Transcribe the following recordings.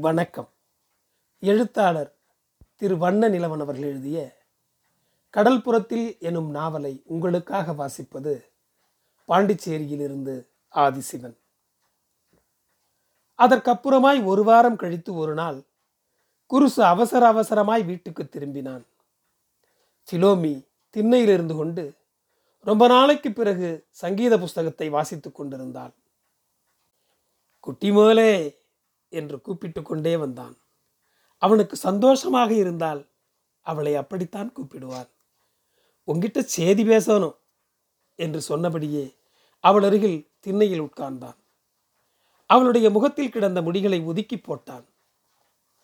வணக்கம். எழுத்தாளர் திரு வண்ண நிலவன் அவர்கள் எழுதிய கடல்புறத்தில் எனும் நாவலை உங்களுக்காக வாசிப்பது பாண்டிச்சேரியிலிருந்து ஆதிசிவன். அதற்கப்புறமாய் ஒரு வாரம் கழித்து ஒரு நாள் குருசு அவசர அவசரமாய் வீட்டுக்கு திரும்பினான். சிலோமி திண்ணையிலிருந்து கொண்டு ரொம்ப நாளைக்கு பிறகு சங்கீத புஸ்தகத்தை வாசித்துக் கொண்டிருந்தாள். குட்டி முதலே என்று கூப்பிட்டு கொண்டே வந்தான். அவனுக்கு சந்தோஷமாக இருந்தால் அவளை அப்படித்தான் கூப்பிடுவான். உங்கிட்ட சேதி பேசணும் என்று சொன்னபடியே அவள் அருகில் திண்ணையில் உட்கார்ந்தான். அவளுடைய முகத்தில் கிடந்த முடிகளை ஒதுக்கி போட்டான்.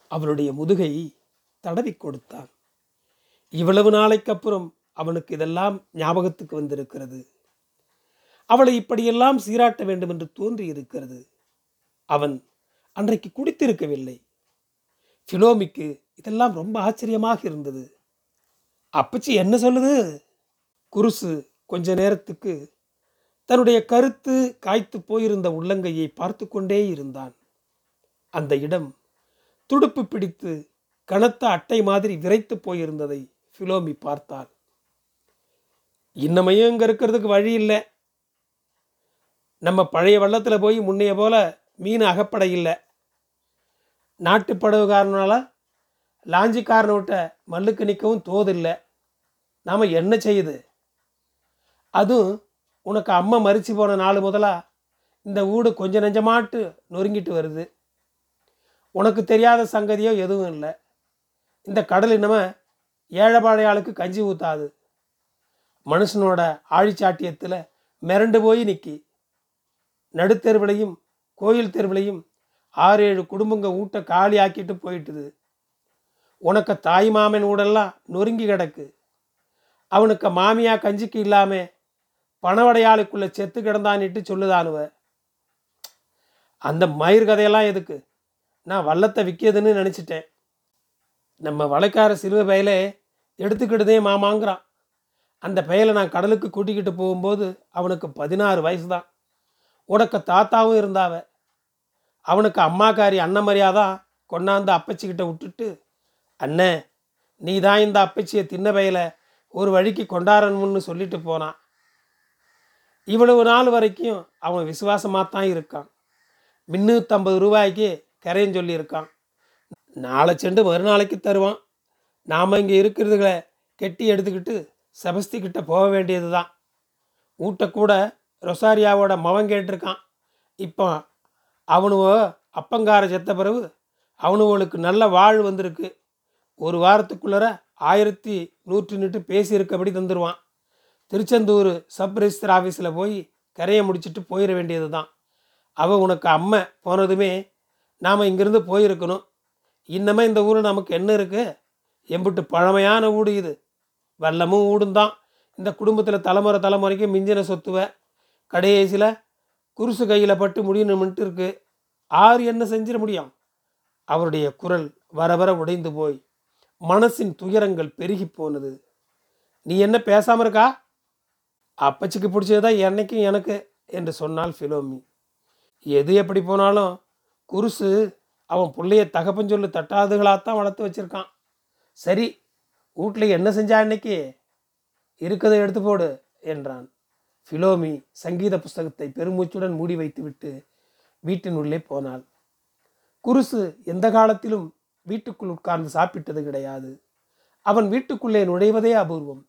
அவளுடைய முதுகை தடவி கொடுத்தான். இவ்வளவு நாளைக்கு அப்புறம் அவனுக்கு இதெல்லாம் ஞாபகத்துக்கு வந்திருக்கிறது. அவளை இப்படியெல்லாம் சீராட்ட வேண்டும் என்று தோன்றி இருக்கிறது அவன் அன்றைக்கு குடித்திருக்கவில்லை. ஃபிலோமிக்கு இதெல்லாம் ரொம்ப ஆச்சரியமாக இருந்தது. அப்பச்சி என்ன சொல்லுது? குருசு கொஞ்ச நேரத்துக்கு தன்னுடைய கருத்து காய்த்து போயிருந்த உள்ளங்கையை பார்த்து கொண்டே இருந்தான். அந்த இடம் துடுப்பு பிடித்து கனத்த அட்டை மாதிரி விரைத்து போயிருந்ததை ஃபிலோமி பார்த்தாள். இன்னமையும் இங்கே இருக்கிறதுக்கு வழி இல்லை. நம்ம பழைய வள்ளத்தில் போய் முன்னைய போல மீன் அகப்பட இல்லை நாட்டுப்படவுக்காரனால லாஞ்சிக்காரனை விட்ட மல்லுக்கு நிற்கவும் தோதில்லை. நாம் என்ன செய்யுது? அதுவும் உனக்கு அம்மா மறித்து போன நாள் முதலாக இந்த வீடு கொஞ்சம் நெஞ்சமாட்டு நொறுங்கிட்டு வருது. உனக்கு தெரியாத சங்கதியோ எதுவும் இல்லை. இந்த கடல் இனம ஏழைப்பாளைய ஆளுக்கு கஞ்சி ஊத்தாது. மனுஷனோட ஆழிச்சாட்டியத்தில் மிரண்டு போய் நிற்கி நடுத்தெருவிலையும் கோயில் தெருவிலையும் ஆறு ஏழு குடும்பங்க ஊட்ட காலி ஆக்கிட்டு போயிட்டுது. உனக்கு தாய் மாமன் ஊடெல்லாம் நொறுங்கி கிடக்கு. அவனுக்கு மாமியா கஞ்சிக்கு இல்லாம பணவடையாளுக்குள்ள செத்து கிடந்தான்ட்டு சொல்லுதானுவ. அந்த மயிர் கதையெல்லாம் எதுக்கு? நான் வள்ளத்தை விற்கியதுன்னு நினச்சிட்டேன். நம்ம வளைக்கார சிறுவை பயலே எடுத்துக்கிட்டதே மாமாங்கிறான். அந்த பயலை நான் கடலுக்கு கூட்டிக்கிட்டு போகும்போது அவனுக்கு பதினாறு வயசு தான் உனக்கு தாத்தாவும் இருந்தாவ. அவனுக்கு அம்மாக்காரி அண்ணன் மரியாதான் கொண்டாந்து அப்பச்சிக்கிட்ட விட்டுட்டு அண்ணே நீ தான் இந்த அப்பச்சியை தின்ன பையில ஒரு வழிக்கு கொண்டாடணும்னு சொல்லிட்டு போனான் இவ்வளவு நாள் வரைக்கும் அவன் விசுவாசமாக தான் இருக்கான். முந்நூற்றம்பது ரூபாய்க்கு கரையும் சொல்லியிருக்கான். நாளை சென்று மறுநாளைக்கு தருவான். நாம் இங்கே இருக்கிறதுகளை கெட்டி எடுத்துக்கிட்டு சபஸ்திக்கிட்ட போக வேண்டியது தான் ஊட்டக்கூட ரொசாரியாவோட மவன் கேட்டிருக்கான். இப்போ அவனுவோ அப்பங்கார செத்த பிறகு அவனுவளுக்கு நல்ல வாழ் வந்திருக்கு. ஒரு வாரத்துக்குள்ளர ஆயிரத்தி நூற்றி நிட்டு பேசியிருக்கபடி தந்துடுவான் திருச்செந்தூர் சப் ரிஜிஸ்டர் ஆஃபீஸில் போய் கரையை முடிச்சுட்டு போயிட வேண்டியது தான் அவள் உனக்கு அம்மை போனதுமே நாம் இங்கேருந்து போயிருக்கணும். இன்னமே இந்த ஊர் நமக்கு என்ன இருக்குது எம்பிட்டு பழமையான ஊடு இது. வெள்ளமும் ஊடும் தான் இந்த குடும்பத்தில் தலைமுறை தலைமுறைக்கு மிஞ்சின சொத்துவ கடைசியில் குருசு கையில் பட்டு முடியணும்ன்ட்டு இருக்கு. ஆறு என்ன செஞ்சிட முடியும்? அவருடைய குரல் வர வர உடைந்து போய் மனசின் துயரங்கள் பெருகி போனது. நீ என்ன பேசாமல் இருக்கா? அப்பச்சிக்கு பிடிச்சது தான் என்னைக்கும் எனக்கு என்று சொன்னாள் ஃபிலோமி. எது எப்படி போனாலும் குருசு அவன் பிள்ளைய தகப்பன் சொல்லு தட்டாதுகளாகத்தான் வளர்த்து வச்சிருக்கான். சரி வீட்டில் என்ன செஞ்சா இன்னைக்கு? இருக்கதை எடுத்து போடு என்றான். ஃபிலோமி சங்கீத புஸ்தகத்தை பெருமூச்சுடன் மூடி வைத்துவிட்டு வீட்டின் உள்ளே போனாள். குருசு எந்த காலத்திலும் வீட்டுக்குள் உட்கார்ந்து சாப்பிட்டது கிடையாது. அவன் வீட்டுக்குள்ளே நுழைவதே அபூர்வம்.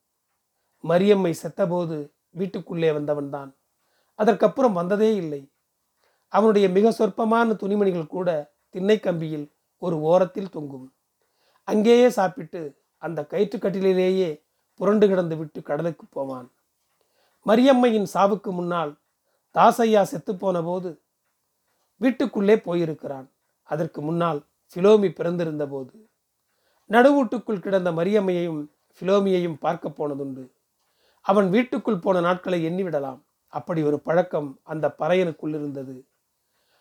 மரியம்மை செத்தபோது வீட்டுக்குள்ளே வந்தவன்தான். அதற்கப்புறம் வந்ததே இல்லை. அவனுடைய மிக சொற்பமான துணிமணிகள் கூட திண்ணை கம்பியில் ஒரு ஓரத்தில் தொங்கும். அங்கேயே சாப்பிட்டு அந்த கயிற்றுக்கட்டிலேயே புரண்டு கிடந்து விட்டு கடலுக்கு போவான். மரியம்மையின் சாவுக்கு முன்னால் தாசையா செத்துப்போன போது வீட்டுக்குள்ளே போயிருக்கிறான். அதற்கு முன்னால் ஃபிலோமி பிறந்திருந்த போது நடுவூட்டுக்குள் கிடந்த மரியம்மையையும் ஃபிலோமியையும் பார்க்க போனதுண்டு. அவன் வீட்டுக்குள் போன நாட்களை எண்ணிவிடலாம். அப்படி ஒரு பழக்கம் அந்த பறையனுக்குள் இருந்தது.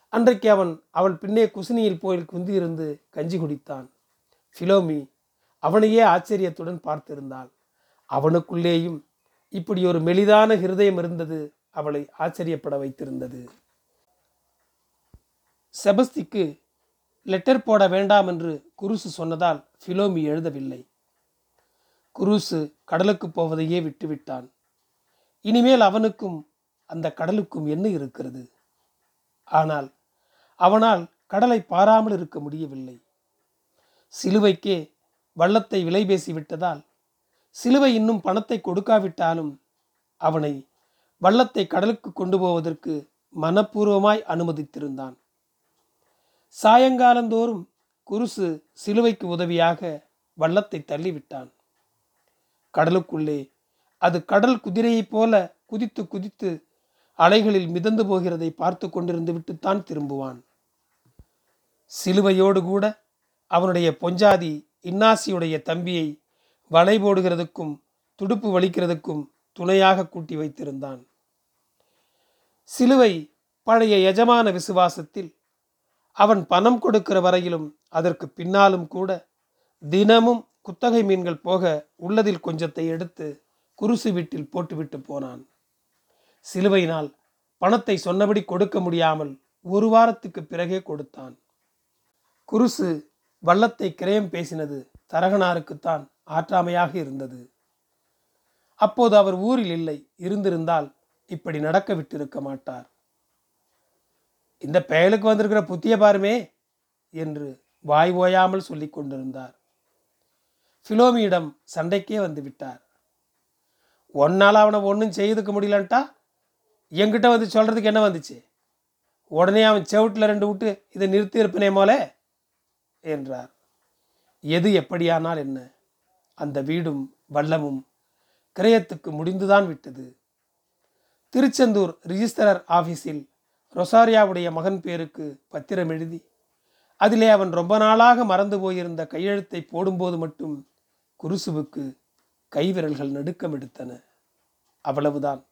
அன்றைக்கு அவன் அவள் பின்னே குசினியில் போய் குந்தியிருந்து கஞ்சி குடித்தான். ஃபிலோமி அவனையே ஆச்சரியத்துடன் பார்த்திருந்தாள். அவனுக்குள்ளேயும் இப்படி ஒரு மெலிதான ஹிருதயம் இருந்தது அவளை ஆச்சரியப்பட வைத்திருந்தது. செபஸ்திக்கு லெட்டர் போட வேண்டாம் என்று குருசு சொன்னதால் ஃபிலோமி எழுதவில்லை. குருசு கடலுக்கு போவதையே விட்டுவிட்டான். இனிமேல் அவனுக்கும் அந்த கடலுக்கும் என்ன இருக்கிறது? ஆனால் அவனால் கடலை பாராமல் இருக்க முடியவில்லை. சிலுவைக்கே வள்ளத்தை விலை பேசி விட்டதால் சிலுவை இன்னும் பணத்தை கொடுக்காவிட்டாலும் அவனை வள்ளத்தை கடலுக்கு கொண்டு போவதற்கு மனப்பூர்வமாய் அனுமதித்திருந்தான். சாயங்காலந்தோறும் குருசு சிலுவைக்கு உதவியாக வள்ளத்தை தள்ளிவிட்டான். கடலுக்குள்ளே அது கடல் குதிரையைப் போல குதித்து குதித்து அலைகளில் மிதந்து போகிறதை பார்த்து கொண்டிருந்து விட்டுத்தான் திரும்புவான். சிலுவையோடு கூட அவனுடைய பொஞ்சாதி இன்னாசியுடைய தம்பியை வலை போடுகிறதுக்கும் துடுப்பு வலிக்கிறதுக்கும் துணையாக கூட்டி வைத்திருந்தான். சிலுவை பழைய எஜமான விசுவாசத்தில் அவன் பணம் கொடுக்கிற வரையிலும் அதற்கு பின்னாலும் கூட தினமும் குத்தகை மீன்கள் போக உள்ளதில் கொஞ்சத்தை எடுத்து குருசு வீட்டில் போட்டுவிட்டு போனான். சிலுவையினால் பணத்தை சொன்னபடி கொடுக்க முடியாமல் ஒரு வாரத்துக்கு பிறகே கொடுத்தான். குருசு வள்ளத்தை கிரயம் பேசினது தரகனாருக்குத்தான் ஆற்றாமையாக இருந்தது. அப்போது அவர் ஊரில் இல்லை இருந்திருந்தால் இப்படி நடக்க விட்டிருக்க மாட்டார். இந்த பெயலுக்கு வந்திருக்கிற புத்திய பாருமே என்று வாய் ஓயாமல் சொல்லிக் கொண்டிருந்தார். ஃபிலோமியிடம் சண்டைக்கே வந்து விட்டார். ஒன்னால் அவனை ஒன்றும் செய்துக்க முடியலன்ட்டா? என்கிட்ட வந்து சொல்கிறதுக்கு என்ன வந்துச்சு? உடனே அவன் செவுட்டில் ரெண்டு விட்டு இதை நிறுத்தி இருப்பனே போல என்றார். எது எப்படியானால் என்ன? அந்த வீடும் வல்லமும் கிரயத்துக்கு முடிந்துதான் விட்டது. திருச்செந்தூர் ரிஜிஸ்டரர் ஆஃபீஸில் ரொசாரியாவுடைய மகன் பேருக்கு பத்திரம் எழுதி அதிலே அவன் ரொம்ப நாளாக மறந்து போயிருந்த கையெழுத்தை போடும்போது மட்டும் குருசுவுக்கு கைவிரல்கள் நடுக்கம் எடுத்தன. அவ்வளவுதான்.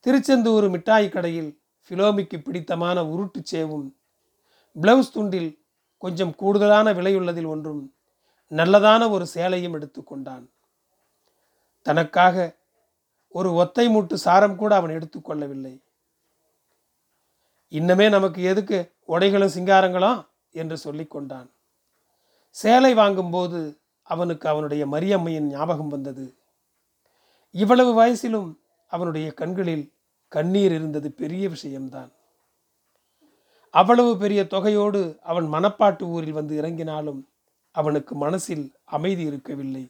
திருச்செந்தூர் மிட்டாய் கடையில் ஃபிலோமிக்கு பிடித்தமான உருட்டு சேவும் பிளவுஸ் துண்டில் கொஞ்சம் கூடுதலான விலையுள்ளதில் ஒன்றும் நல்லதான ஒரு சேலையும் எடுத்துக்கொண்டான் தனக்காக ஒரு ஒத்தை மூட்டு சாரம் கூட அவன் எடுத்துக்கொள்ளவில்லை இன்னமே நமக்கு எதுக்கு உடைகளும் சிங்காரங்களும் என்று சொல்லிக்கொண்டான் சேலை வாங்கும்போது அவனுக்கு அவனுடைய மரியம்மையின் ஞாபகம் வந்தது. இவ்வளவு வயசிலும் அவனுடைய கண்களில் கண்ணீர் இருந்தது பெரிய விஷயம்தான். அவ்வளவு பெரிய தொகையோடு அவன் மணப்பாட்டு ஊரில் வந்து இறங்கினாலும் அவனுக்கு மனசில் அமைதி இருக்கவில்லை.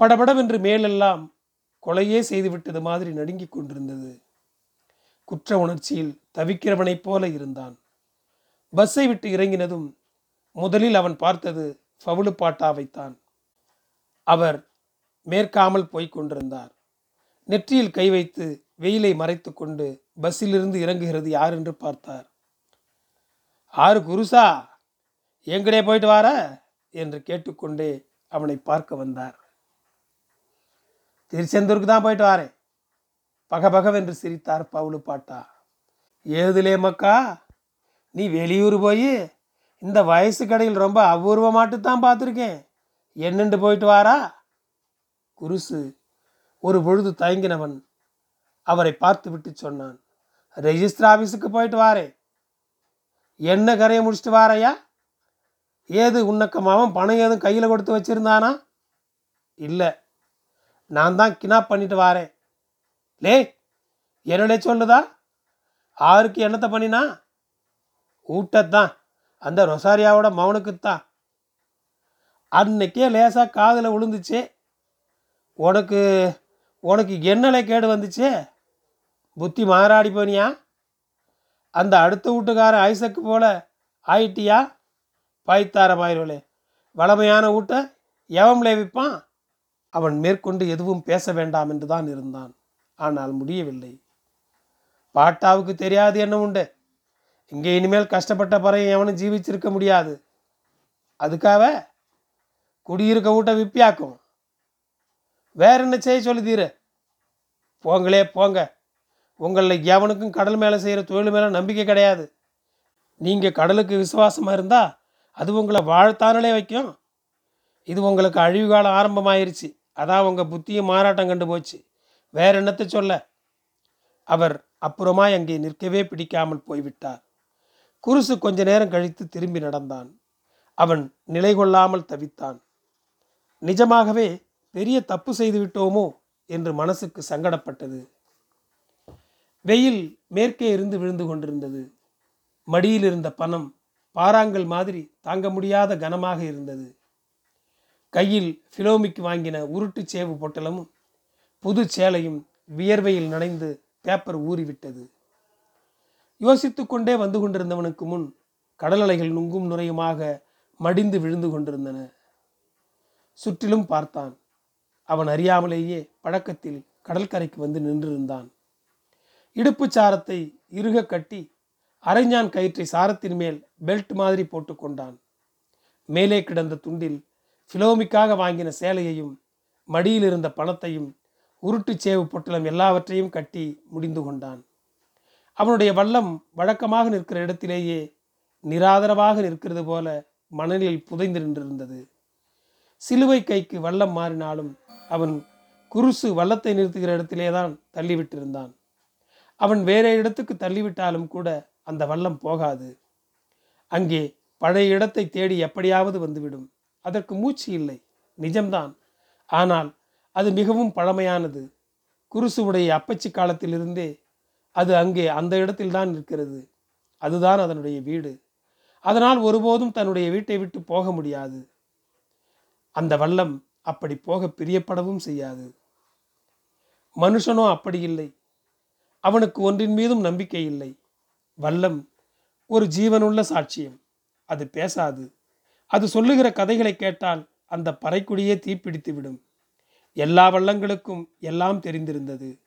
படபடவென்று மேலெல்லாம் கொலையே செய்துவிட்டது மாதிரி நடுங்கிக் கொண்டிருந்தது. குற்ற உணர்ச்சியில் தவிக்கிறவனைப் போல இருந்தான். பஸ்ஸை விட்டு இறங்கினதும் முதலில் அவன் பார்த்தது ஃபவுலு பாட்டாவைத்தான். அவர் மேற்காமல் போய்க் கொண்டிருந்தார். நெற்றியில் கை வைத்து வெயிலை மறைத்து கொண்டு பஸ்ஸிலிருந்து இறங்குகிறது யார் என்று பார்த்தார். ஆறு குருசா எங்கடே போயிட்டு வார? என்று கேட்டுக்கொண்டே அவனை பார்க்க வந்தார். திருச்செந்தூருக்கு தான் போயிட்டு வாரேன் பகபகவென்று சிரித்தார் பவுலு பாட்டா. ஏதுலே மக்கா நீ வெளியூர் போய் இந்த வயசு கடையில் ரொம்ப அபூர்வமாட்டு தான் பார்த்துருக்கேன். என்னென்று போயிட்டு வாரா? குருசு ஒரு பொழுது தயங்கினவன் அவரை பார்த்து விட்டு சொன்னான். ரெஜிஸ்டர் ஆஃபீஸுக்கு போயிட்டு வாரேன் என்ன கரையை முடிச்சுட்டு வாரையா? ஏது உன்னக்கமாவும் பணம் ஏதும் கையில் கொடுத்து வச்சிருந்தானா? இல்லை. நான் தான் கினாப் பண்ணிட்டு வாரேன். லே என்னடே சொல்லுதா? ஆருக்கு என்னத்தை பண்ணினா? ஊட்டத்தான். அந்த ரொசாரியாவோட மௌனுக்குத்தான் அன்னைக்கே லேசாக காதில் விழுந்துச்சு உனக்கு உனக்கு என்னலை கேடு வந்துச்சு? புத்தி மாறாடி போனியா? அந்த அடுத்த வீட்டுக்காரன் ஐசக்கு போல ஆயிட்டியா? பாய்த்தார பாயிரவளே வளமையான ஊட்ட எவம்லே விற்பான்? அவன் மேற்கொண்டு எதுவும் பேச வேண்டாம் என்று தான் இருந்தான். ஆனால் முடியவில்லை. பாட்டாவுக்கு தெரியாது என்ன உண்டு? இங்கே இனிமேல் கஷ்டப்பட்ட பறையும் எவனும் ஜீவிச்சிருக்க முடியாது. அதுக்காக குடியிருக்க வீட்டை விப்பியாக்கும் வேற என்ன செய்ய சொல்லுதீரு? போங்களே போங்க. உங்களில் எவனுக்கும் கடல் மேலே செய்கிற தொழில் மேலே நம்பிக்கை கிடையாது. நீங்கள் கடலுக்கு விசுவாசமாக இருந்தால் அது உங்களை வாழ்த்தானலே வைக்கும். இது உங்களுக்கு அழிவு காலம் ஆரம்பமாயிருச்சு. அதான் உங்கள் புத்தியும் மாறாட்டம் கண்டு போச்சு. வேற என்னத்தை சொல்ல? அவர் அப்புறமாய் அங்கே நிற்கவே பிடிக்காமல் போய்விட்டார். குருசு கொஞ்ச நேரம் கழித்து திரும்பி நடந்தான். அவன் நிலை கொள்ளாமல் தவித்தான். நிஜமாகவே பெரிய தப்பு செய்துவிட்டோமோ என்று மனசுக்கு சங்கடப்பட்டது. வெயில் மேற்கே இருந்து விழுந்து கொண்டிருந்தது. மடியில் இருந்த பணம் பாறாங்கல் மாதிரி தாங்க முடியாத கனமாக இருந்தது. கையில் ஃபிலோமிக்கு வாங்கின உருட்டு சேவு பொட்டலமும் புது சேலையும் வியர்வையில் நனைந்து பேப்பர் ஊறிவிட்டது. யோசித்து கொண்டே வந்து கொண்டிருந்தவனுக்கு முன் கடல் அலைகள் நுங்கும் நுரையுமாக மடிந்து விழுந்து கொண்டிருந்தன. சுற்றிலும் பார்த்தான். அவன் அறியாமலேயே பழக்கத்தில் கடற்கரைக்கு வந்து நின்றிருந்தான். இடுப்பு சாரத்தை இறுக கட்டி அரைஞான் கயிற்றை சாரத்தின் மேல் பெல்ட் மாதிரி போட்டுக்கொண்டான் மேலே கிடந்த துண்டில் ஃபிலோமிக்காக வாங்கின சேலையையும் மடியில் இருந்த பணத்தையும் உருட்டு சேவு பொட்டலம் எல்லாவற்றையும் கட்டி முடிந்து கொண்டான். அவனுடைய வல்லம் வழக்கமாக நிற்கிற இடத்திலேயே நிராதரவாக நிற்கிறது போல மணலில் புதைந்து நின்றிருந்தது. சிலுவை கைக்கு வல்லம் மாறினாலும் அவன் குருசு வல்லத்தை நிறுத்துகிற இடத்திலே தான் தள்ளிவிட்டிருந்தான். அவன் வேற இடத்துக்கு தள்ளிவிட்டாலும் கூட அந்த வல்லம் போகாது. அங்கே பழைய இடத்தை தேடி எப்படியாவது வந்துவிடும். அதற்கு மூச்சு இல்லை. நிஜம்தான். ஆனால் அது மிகவும் பழமையானது. குருசுவுடைய அப்பச்சி காலத்திலிருந்தே அது அங்கே அந்த இடத்தில்தான் நிற்கிறது. அதுதான் அதனுடைய வீடு. அதனால் ஒருபோதும் தன்னுடைய வீட்டை விட்டு போக முடியாது. அந்த வல்லம் அப்படி போக பிரியப்படவும் செய்யாது. மனுஷனோ அப்படி இல்லை. அவனுக்கு ஒன்றின் மீதும் நம்பிக்கை இல்லை. வல்லம் ஒரு ஜீவனுள்ள சாட்சியம். அது பேசாது. அது சொல்லுகிற கதைகளை கேட்டால் அந்த பறைக்குடியே தீப்பிடித்து விடும். எல்லா வள்ளங்களுக்கும் எல்லாம் தெரிந்திருந்தது.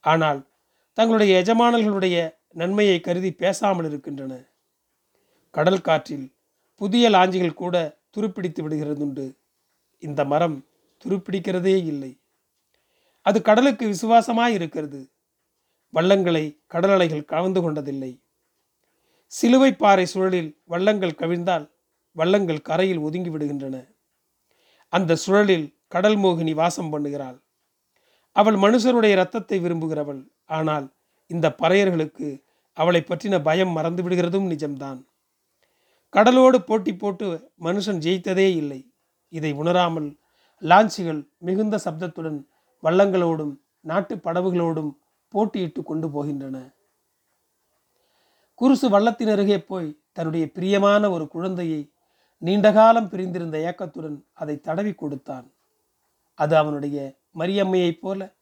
ஆனால் தங்களுடைய எஜமானர்களுடைய நன்மையை கருதி பேசாமல் இருக்கின்றன. கடல் காற்றில் புதிய லாஞ்சிகள் கூட துருப்பிடித்து விடுகிறதுண்டு. இந்த மரம் துருப்பிடிக்கிறதே இல்லை. அது கடலுக்கு விசுவாசமாய் இருக்கிறது. வள்ளங்களை கடலலைகள் கலந்து கொண்டதில்லை. சிலுவை பாறை சுழலில் வள்ளங்கள் கவிழ்ந்தால் வள்ளங்கள் கரையில் ஒதுங்கி விடுகின்றன. அந்த சுழலில் கடல் மோகினி வாசம் பண்ணுகிறாள். அவள் மனுஷருடைய இரத்தத்தை விரும்புகிறவள். ஆனால் இந்த பறையர்களுக்கு அவளை பற்றின பயம் மறந்து விடுகிறதும் நிஜம்தான். கடலோடு போட்டி போட்டு மனுஷன் ஜெயித்ததே இல்லை. இதை உணராமல் லாஞ்சிகள் மிகுந்த சப்தத்துடன் வள்ளங்களோடும் நாட்டு படவுகளோடும் போட்டியிட்டு கொண்டு போகின்றன. குருசு வள்ளத்தின் அருகே போய் தன்னுடைய பிரியமான ஒரு குழந்தையை நீண்டகாலம் பிரிந்திருந்த ஏக்கத்துடன் அதை தடவி கொடுத்தான். அது அவனுடைய மரியம்மையைப் போல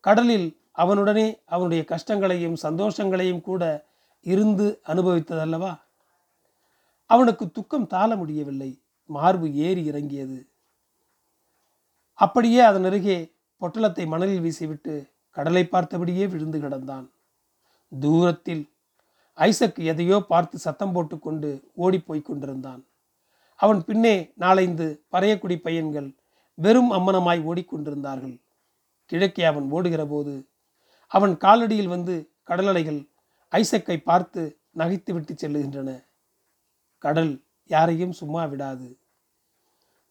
கடலில் அவனுடனே அவனுடைய கஷ்டங்களையும் சந்தோஷங்களையும் கூட இருந்து அனுபவித்ததல்லவா? அவனுக்கு துக்கம் தாழ முடியவில்லை. மார்பு ஏறி இறங்கியது. அப்படியே அதன் அருகே பொட்டலத்தை மணலில் வீசிவிட்டு கடலை பார்த்தபடியே விழுந்து கிடந்தான். தூரத்தில் ஐசக் எதையோ பார்த்து சத்தம் போட்டுக்கொண்டு ஓடிப்போய் கொண்டிருந்தான். அவன் பின்னே நாளைந்து பறையக்குடி பையன்கள் வெறும் அம்மனமாய் ஓடிக்கொண்டிருந்தார்கள் கிழக்கே அவன் ஓடுகிற போது அவன் காலடியில் வந்து கடலலைகள் ஐசக்கை பார்த்து நகைத்து விட்டு செல்லுகின்றன. கடல் யாரையும் சும்மா விடாது.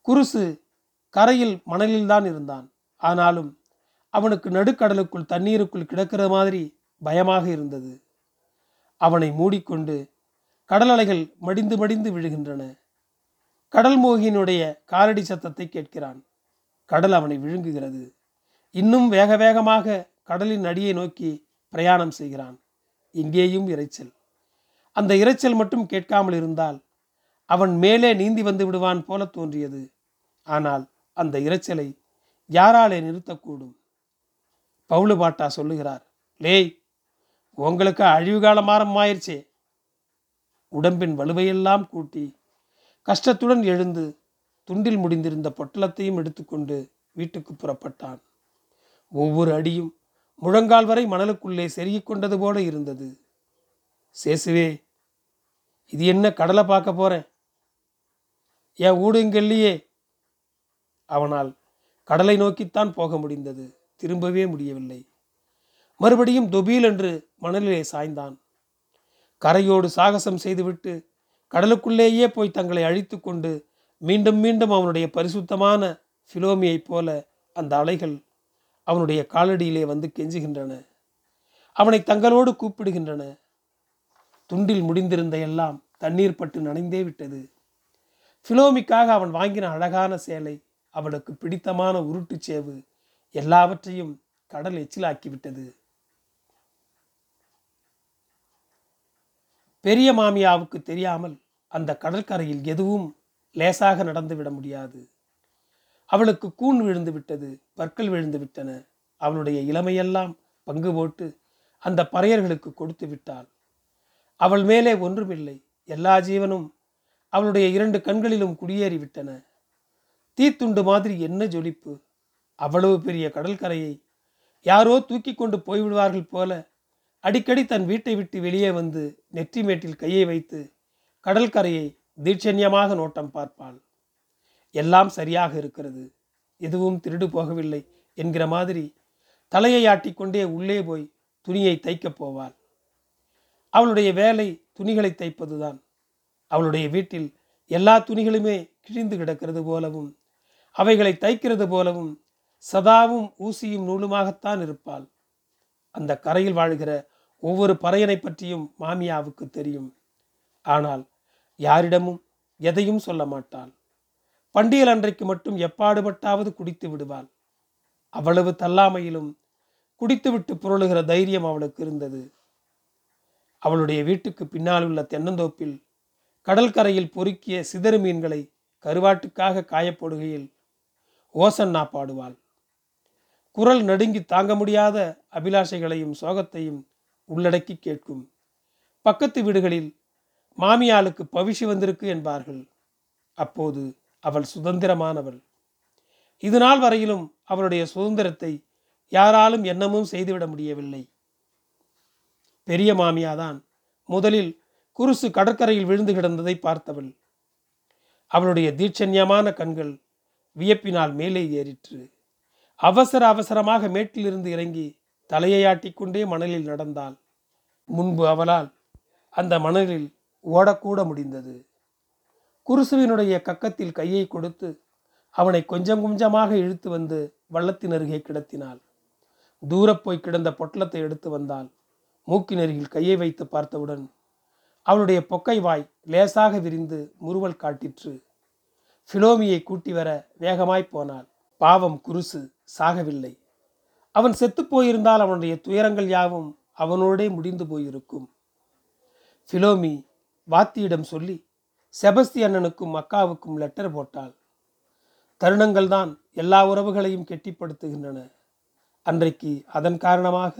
குருசு கரையில் மணலில்தான் இருந்தான். ஆனாலும் அவனுக்கு நடுக்கடலுக்குள் தண்ணீருக்குள் கிடக்கிற மாதிரி பயமாக இருந்தது. அவனை மூடிக்கொண்டு கடல் அலைகள் மடிந்து மடிந்து விழுகின்றன. கடல் மோகியினுடைய காலடி சத்தத்தை கேட்கிறான். கடல் அவனை விழுங்குகிறது. இன்னும் வேக வேகமாக கடலின் அடியை நோக்கி பிரயாணம் செய்கிறான். இங்கேயும் இறைச்சல் அந்த இறைச்சல் மட்டும் கேட்காமல் இருந்தால் அவன் மேலே நீந்தி வந்து விடுவான் போல தோன்றியது. ஆனால் அந்த இறைச்சலை யாராலே நிறுத்தக்கூடும். பவுலு பாட்டா சொல்லுகிறார் லேய் உங்களுக்கு அழிவு காலம் ஆரம்பமாயிருச்சே. உடம்பின் வலுவையெல்லாம் கூட்டி கஷ்டத்துடன் எழுந்து துண்டில் முடிந்திருந்த பொட்டலத்தையும் எடுத்துக்கொண்டு வீட்டுக்கு புறப்பட்டான். ஒவ்வொரு அடியும் முழங்கால் வரை மணலுக்குள்ளே செருகிக் கொண்டது போல இருந்தது. சேசுவே இது என்ன கடலை பார்க்க போறேன் என் ஊடு அவனால் கடலை நோக்கித்தான் போக முடிந்தது. திரும்பவே முடியவில்லை. மறுபடியும் தொபீல் என்று மணலிலே சாய்ந்தான். கரையோடு சாகசம் செய்துவிட்டு கடலுக்குள்ளேயே போய் தங்களை அழித்து கொண்டு மீண்டும் மீண்டும் அவனுடைய பரிசுத்தமான ஃபிலோமியைப் போல அந்த அலைகள் அவனுடைய காலடியிலே வந்து கெஞ்சுகின்றன. அவனை தங்களோடு கூப்பிடுகின்றன. துண்டில் முடிந்திருந்த எல்லாம் தண்ணீர் பட்டு நனைந்தே விட்டது. ஃபிலோமிக்காக அவன் வாங்கின அழகான சேலை அவளுக்கு பிடித்தமான உருட்டுச் சேவு எல்லாவற்றையும் கடல் எச்சிலாக்கிவிட்டது. பெரிய மாமியாவுக்கு தெரியாமல் அந்த கடற்கரையில் எதுவும் லேசாக நடந்து விட முடியாது. அவளுக்கு கூன் விழுந்து விட்டது பற்கள் விழுந்து விட்டன. அவளுடைய இளமையெல்லாம் பங்கு போட்டு அந்த பறையர்களுக்கு கொடுத்து விட்டாள். அவள் மேலே ஒன்றுமில்லை. எல்லா ஜீவனும் அவளுடைய இரண்டு கண்களிலும் குடியேறிவிட்டன. தீத்துண்டு மாதிரி என்ன ஜொலிப்பு? அவ்வளவு பெரிய கடற்கரையை யாரோ தூக்கி கொண்டு போய்விடுவார்கள் போல அடிக்கடி தன் வீட்டை விட்டு வெளியே வந்து நெற்றி மேட்டில் கையை வைத்து கடற்கரையை தீட்சண்யமாக நோட்டம் பார்ப்பாள். எல்லாம் சரியாக இருக்கிறது. எதுவும் திருடு போகவில்லை என்கிற மாதிரி தலையை ஆட்டிக்கொண்டே உள்ளே போய் துணியை தைக்கப் போவாள். அவளுடைய வேலை துணிகளை தைப்பதுதான். அவளுடைய வீட்டில் எல்லா துணிகளுமே கிழிந்து கிடக்கிறது போலவும் அவைகளை தைக்கிறது போலவும் சதாவும் ஊசியும் நூலுமாகத்தான் இருப்பாள். அந்த கரையில் வாழ்கிற ஒவ்வொரு பறையனை பற்றியும் மாமியாவுக்கு தெரியும். ஆனால் யாரிடமும் எதையும் சொல்ல மாட்டாள். பண்டியல் அன்றைக்கு மட்டும் எப்பாடுபட்டாவது குடித்து விடுவாள். அவ்வளவு தள்ளாமையிலும் குடித்துவிட்டு புரளுகிற தைரியம் அவளுக்கு இருந்தது. அவளுடைய வீட்டுக்கு பின்னால் உள்ள தென்னந்தோப்பில் கடற்கரையில் பொறுக்கிய சிதறு மீன்களை கருவாட்டுக்காக காயப்போடுகையில் ஓசன்னா பாடுவாள். குரல் நடுங்கி தாங்க முடியாத அபிலாஷைகளையும் சோகத்தையும் உள்ளடக்கி கேட்கும். பக்கத்து வீடுகளில் மாமியாளுக்கு பவிஷி வந்திருக்கு என்பார்கள். அப்போது அவள் சுதந்திரமானவள். இது நாள் வரையிலும் அவளுடைய சுதந்திரத்தை யாராலும் என்னமும் செய்துவிட முடியவில்லை. பெரிய மாமியாதான் முதலில் குருசு கடற்கரையில் விழுந்து கிடந்ததை பார்த்தவள். அவளுடைய தீட்சண்யமான கண்கள் வியப்பினால் மேலே ஏறிற்று. அவசர அவசரமாக மேட்டிலிருந்து இறங்கி தலையை ஆட்டிக்கொண்டே மணலில் நடந்தாள். முன்பு அவளால் அந்த மணலில் ஓடக்கூட முடிந்தது. குருசுவினுடைய கக்கத்தில் கையை கொடுத்து அவனை கொஞ்சம் கொஞ்சமாக இழுத்து வந்து வள்ளத்தின் அருகே கிடத்தினாள். தூரப் போய் கிடந்த பொட்டலத்தை எடுத்து வந்தாள். மூக்கின் அருகில் கையை வைத்து பார்த்தவுடன் அவளுடைய பொக்கை வாய் லேசாக விரிந்து முறுவல் காட்டிற்று. ஃபிலோமியை கூட்டி வர வேகமாய் போனாள். பாவம் குருசு சாகவில்லை. அவன் செத்துப்போயிருந்தால் அவனுடைய துயரங்கள் யாவும் அவனோடே முடிந்து போயிருக்கும். பிலோமி வாத்தியிடம் சொல்லி செபஸ்தி அண்ணனுக்கும் அக்காவுக்கும் லெட்டர் போட்டாள். தருணங்கள் தான் எல்லா உறவுகளையும் கெட்டிப்படுத்துகின்றன. அன்றைக்கு அதன் காரணமாக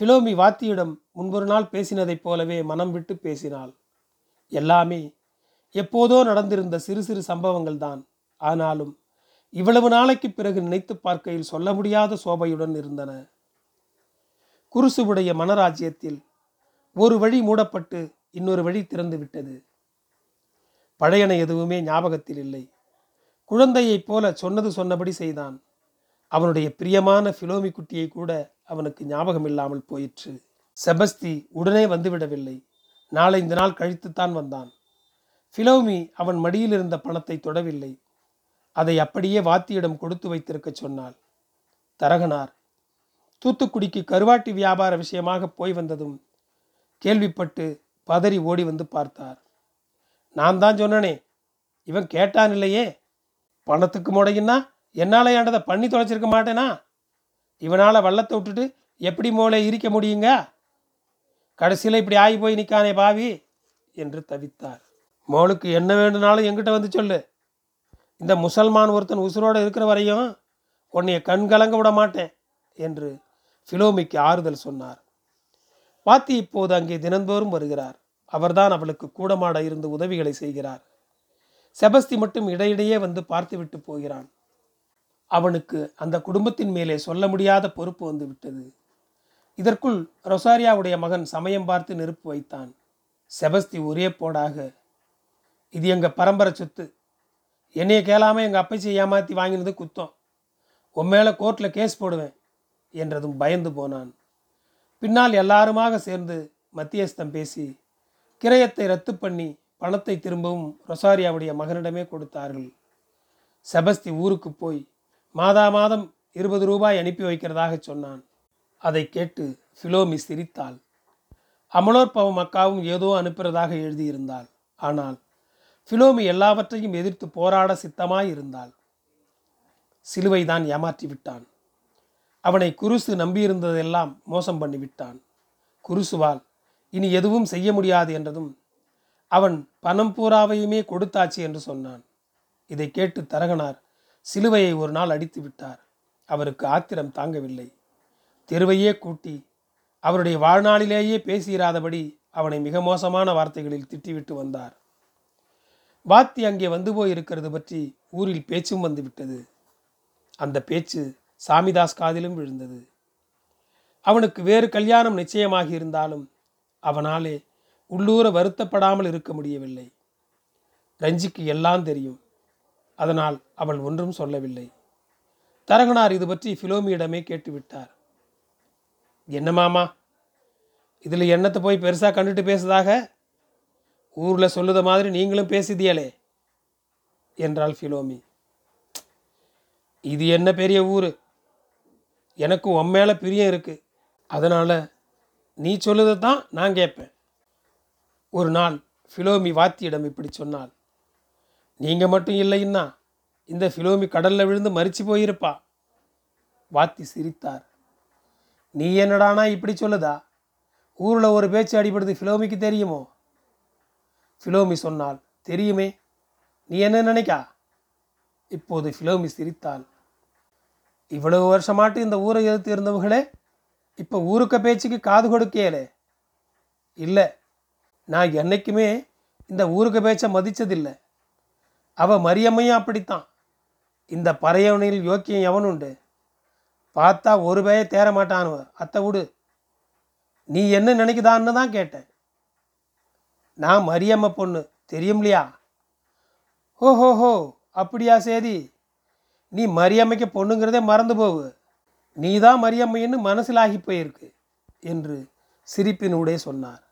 பிலோமி வாத்தியிடம் முன்பொரு நாள் பேசினதைப் போலவே மனம் விட்டு பேசினாள். எல்லாமே எப்போதோ நடந்திருந்த சிறு சிறு சம்பவங்கள் தான் ஆனாலும் இவ்வளவு நாளைக்கு பிறகு நினைத்து பார்க்கையில் சொல்ல முடியாத சோபையுடன் இருந்தன. குருசுவுடைய மனராஜ்யத்தில் ஒரு வழி மூடப்பட்டு இன்னொரு வழி திறந்து விட்டது. பழையன எதுவுமே ஞாபகத்தில் இல்லை. குழந்தையைப் போல சொன்னது சொன்னபடி செய்தான். அவனுடைய பிரியமான பிலோமி குட்டியை கூட அவனுக்கு ஞாபகம் இல்லாமல் போயிற்று. செபஸ்தி உடனே வந்துவிடவில்லை. நாளைந்து நாள் கழித்துத்தான் வந்தான். பிலோமி அவன் மடியில் இருந்த பணத்தை தொடவில்லை. அதை அப்படியே வாத்தியிடம் கொடுத்து வைத்திருக்க சொன்னாள். தரகனார் தூத்துக்குடிக்கு கருவாட்டி வியாபார விஷயமாக போய் வந்ததும் கேள்விப்பட்டு பதறி ஓடி வந்து பார்த்தார். நான் தான் சொன்னனே இவன் கேட்டான் இல்லையே? பணத்துக்கு முடையின்னா என்னால் ஏண்டதை பண்ணி தொலைச்சிருக்க மாட்டேனா? இவனால் வள்ளத்தை விட்டுட்டு எப்படி மூளை இருக்க முடியுங்க? கடைசியில் இப்படி ஆகி போய் நிற்கானே பாவி! என்று தவித்தார். மோளுக்கு என்ன வேண்டுனாலும் எங்கிட்ட வந்து சொல்லு. இந்த முசல்மான் ஒருத்தன் உசுரோடு இருக்கிற வரையும் உன்னைய கண் கலங்க விட மாட்டேன் என்று ஃபிலோமிக்கு ஆறுதல் சொன்னார். பாத்தி இப்போது அங்கே தினந்தோறும் வருகிறார். அவர்தான் அவளுக்கு கூடமாட இருந்து உதவிகளை செய்கிறார். செபஸ்தி மட்டும் இடையிடையே வந்து பார்த்துவிட்டு போகிறான். அவனுக்கு அந்த குடும்பத்தின் மேலே சொல்ல முடியாத பொறுப்பு வந்து விட்டது. இதற்குள் ரொசாரியாவுடைய மகன் சமயம் பார்த்து நெருப்பு வைத்தான். செபஸ்தி ஒரே போடாக இது எங்கள் பரம்பரை சொத்து. என்னையை கேளாமல் எங்கள் அப்பச்சி ஏமாற்றி வாங்கினது குத்தம். உன் மேலே கோர்ட்டில் கேஸ் போடுவேன் என்றதும் பயந்து போனான். பின்னால் எல்லாருமாக சேர்ந்து மத்தியஸ்தம் பேசி கிரயத்தை ரத்து பண்ணி பணத்தை திரும்பவும் ரொசாரியாவுடைய மகனிடமே கொடுத்தார்கள். செபஸ்தி ஊருக்கு போய் மாதா மாதம் இருபது ரூபாய் அனுப்பி வைக்கிறதாக சொன்னான். அதை கேட்டு ஃபிலோமி சிரித்தாள். அமலோற்பவம் அக்காவும் ஏதோ அனுப்புறதாக எழுதியிருந்தாள். ஆனால் பிலோமி எல்லாவற்றையும் எதிர்த்து போராட சித்தமாய் இருந்தாள் சிலுவைதான் ஏமாற்றி விட்டான் அவனை குருசு நம்பியிருந்ததெல்லாம் மோசம் பண்ணி விட்டான் குருசுவால் இனி எதுவும் செய்ய முடியாது என்றதும் அவன் பணம் பூராவையுமே கொடுத்தாச்சு என்று சொன்னான். இதை கேட்டு தரகனார் சிலுவையை ஒரு நாள் அடித்து விட்டார். அவருக்கு ஆத்திரம் தாங்கவில்லை. தெருவையே கூட்டி அவருடைய வாழ்நாளிலேயே பேசியிராதபடி அவனை மிக மோசமான வார்த்தைகளில் திட்டிவிட்டு வந்தார். வாத்தி அங்கே வந்து போய் இருக்கிறது பற்றி ஊரில் பேச்சும் வந்துவிட்டது. அந்த பேச்சு சாமிதாஸ் காதிலும் விழுந்தது. அவனுக்கு வேறு கல்யாணம் நிச்சயமாகி இருந்தாலும் அவனாலே உள்ளூர வருத்தப்படாமல் இருக்க முடியவில்லை. ரஞ்சிக்கு எல்லாம் தெரியும். அதனால் அவள் ஒன்றும் சொல்லவில்லை. தரகனார் இது பற்றி ஃபிலோமியிடமே கேட்டுவிட்டார். என்ன மாமா? இதில் என்னத்தை போய் பெருசாக கண்டுட்டு பேசுதாக ஊரில் சொல்லுத மாதிரி நீங்களும் பேசுதியலே என்றாள் ஃபிலோமி. இது என்ன பெரிய ஊர்? எனக்கு உன் மேலே பிரியம் இருக்குது அதனால் நீ சொல்லுதை தான் நான் கேட்பேன். ஒரு நாள் ஃபிலோமி வாத்தியிடம் இப்படி சொன்னாள். நீங்கள் மட்டும் இல்லைன்னா இந்த ஃபிலோமி கடலில் விழுந்து மறிச்சு போயிருப்பா வாத்தி சிரித்தார். நீ என்னடானா இப்படி சொல்லுதா? ஊரில் ஒரு பேச்சு அடிபடுது ஃபிலோமிக்கு தெரியுமோ? ஃபிலோமி சொன்னால் தெரியுமே. நீ என்ன நினைக்கா? இப்போது ஃபிலோமி சிரித்தாள். இவ்வளவு வருஷமாட்டு இந்த ஊரை எதிர்த்து இருந்தவங்களே இப்போ ஊருக்க பேச்சுக்கு காது கொடுக்கையலே இல்லை நான் என்னைக்குமே இந்த ஊருக்க பேச்சை மதித்ததில்லை அவ மரியம்மையும் அப்படித்தான். இந்த பறையவனில் யோக்கியம் எவனுண்டு? பார்த்தா ஒரு பேய தேர மாட்டானுவ அத்தை விடு நீ என்ன நினைக்குதான்னு தான் கேட்டேன். நான் மரியம்மை பொண்ணு தெரியும்லையா? ஓஹோஹோ அப்படியா சேதி? நீ மரியம்மைக்கு பொண்ணுங்கிறதே மறந்து போவு. நீ தான் மரியம்மைன்னு மனசில் போயிருக்கு என்று சிரிப்பினூடே சொன்னார்.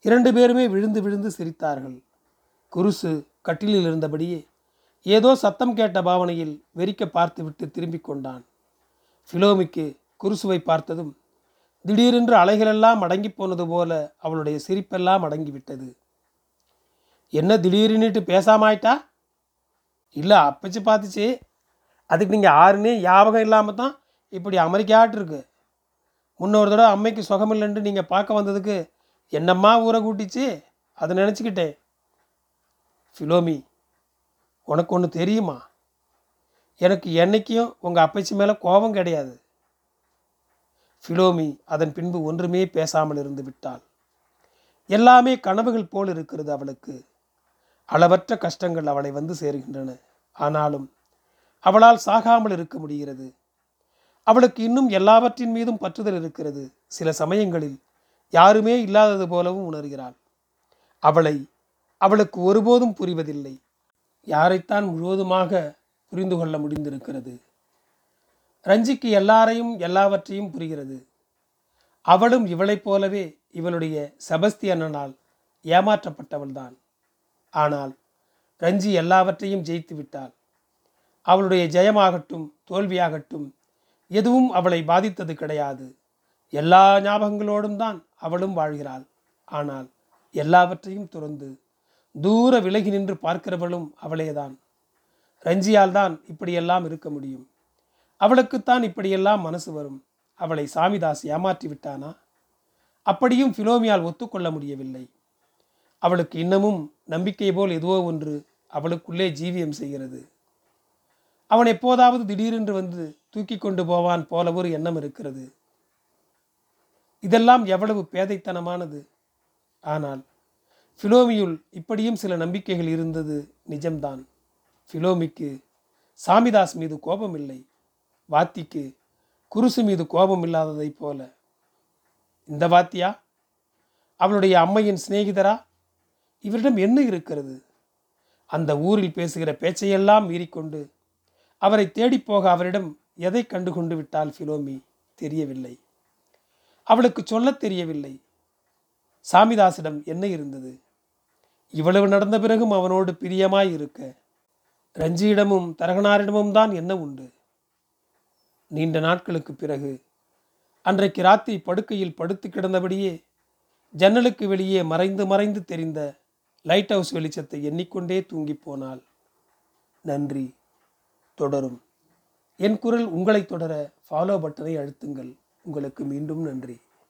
இரண்டு பேருமே விழுந்து விழுந்து சிரித்தார்கள். குருசு கட்டிலில் இருந்தபடியே ஏதோ சத்தம் கேட்ட பாவனையில் வெறிக்க பார்த்துவிட்டு திரும்பிக் கொண்டான். ஃபிலோமிக்கு குருசுவை பார்த்ததும் திடீரென்று அலைகளெல்லாம் அடங்கி போனது போல அவளுடைய சிரிப்பெல்லாம் அடங்கிவிட்டது. என்ன திடீர்னுட்டு பேசாமாயிட்டா? இல்லை அப்பச்சு பார்த்துச்சு அதுக்கு நீங்கள் யாருன்னே ஞாபகம் இல்லாமல் தான் இப்படி அமெரிக்காட்டு இருக்கு முன்னொரு தடவை அம்மைக்கு சுகமில்லைன்ட்டு நீங்கள் பார்க்க வந்ததுக்கு என்னம்மா ஊரை கூட்டிச்சு? அதை நினச்சிக்கிட்டேன். ஃபிலோமி உனக்கு ஒன்று தெரியுமா? எனக்கு என்னைக்கும் உங்கள் அப்பச்சி மேலே கோபம் கிடையாது. ஃபிலோமி அதன் பின்பு ஒன்றுமே பேசாமல் இருந்து விட்டாள். எல்லாமே கனவுகள் போல் இருக்கிறது அவளுக்கு. அளவற்ற கஷ்டங்கள் அவளை வந்து சேர்கின்றன. ஆனாலும் அவளால் சாகாமல் இருக்க முடிகிறது. அவளுக்கு இன்னும் எல்லாவற்றின் மீதும் பற்றுதல் இருக்கிறது. சில சமயங்களில் யாருமே இல்லாதது போலவும் உணர்கிறாள். அவளை அவளுக்கு ஒருபோதும் புரிவதில்லை. யாரைத்தான் முழுவதுமாக புரிந்து கொள்ள முடிந்திருக்கிறது? ரஞ்சிக்கு எல்லாரையும் எல்லாவற்றையும் புரிகிறது. அவளும் இவளைப் போலவே இவளுடைய செபஸ்தியனால் ஏமாற்றப்பட்டவள்தான் ஆனால் ரஞ்சி எல்லாவற்றையும் ஜெயித்து விட்டாள். அவளுடைய ஜெயமாகட்டும் தோல்வியாகட்டும் எதுவும் அவளை பாதித்தது கிடையாது. எல்லா ஞாபகங்களோடும் தான் அவளும் வாழ்கிறாள். ஆனால் எல்லாவற்றையும் துறந்து தூர விலகி நின்று பார்க்கிறவளும் அவளேதான். ரஞ்சியால் தான் இப்படியெல்லாம் இருக்க முடியும். அவளுக்குத்தான் இப்படியெல்லாம் மனசு வரும். அவளை சாமிதாஸ் ஏமாற்றி விட்டானா? அப்படியும் ஃபிலோமியால் ஒத்துக்கொள்ள முடியவில்லை. அவளுக்கு இன்னமும் நம்பிக்கை போல் எதுவோ ஒன்று அவளுக்குள்ளே ஜீவியம் செய்கிறது. அவன் எப்போதாவது திடீரென்று வந்து தூக்கி கொண்டு போவான் போல ஒரு எண்ணம் இருக்கிறது. இதெல்லாம் எவ்வளவு பேதைத்தனமானது. ஆனால் ஃபிலோமியுள் இப்படியும் சில நம்பிக்கைகள் இருந்தது நிஜம்தான். ஃபிலோமிக்கு சாமிதாஸ் மீது கோபம் இல்லை வாத்திக்கு குருசு மீது கோபம் இல்லாததைப் போல இந்த வாத்தியா அவளுடைய அம்மையின் சிநேகிதரா? இவரிடம் என்ன இருக்கிறது? அந்த ஊரில் பேசுகிற பேச்சையெல்லாம் மீறிக்கொண்டு அவரை தேடிப்போக அவரிடம் எதை கண்டு கொண்டு விட்டால் ஃபிலோமி தெரியவில்லை. அவளுக்கு சொல்லத் தெரியவில்லை. சாமிதாசிடம் என்ன இருந்தது? இவ்வளவு நடந்த பிறகும் அவனோடு பிரியமாய் இருக்க ரஞ்சியிடமும் தரகனாரிடமும் தான் என்ன உண்டு? நீண்ட நாட்களுக்கு பிறகு அன்றைக்கு ராத்திரி படுக்கையில் படுத்து கிடந்தபடியே ஜன்னலுக்கு வெளியே மறைந்து மறைந்து தெரிந்த லைட் ஹவுஸ் வெளிச்சத்தை எண்ணிக்கொண்டே தூங்கி போனாள். நன்றி. தொடரும். என் குரல் உங்களை தொடர ஃபாலோ பட்டனை அழுத்துங்கள். உங்களுக்கு மீண்டும் நன்றி.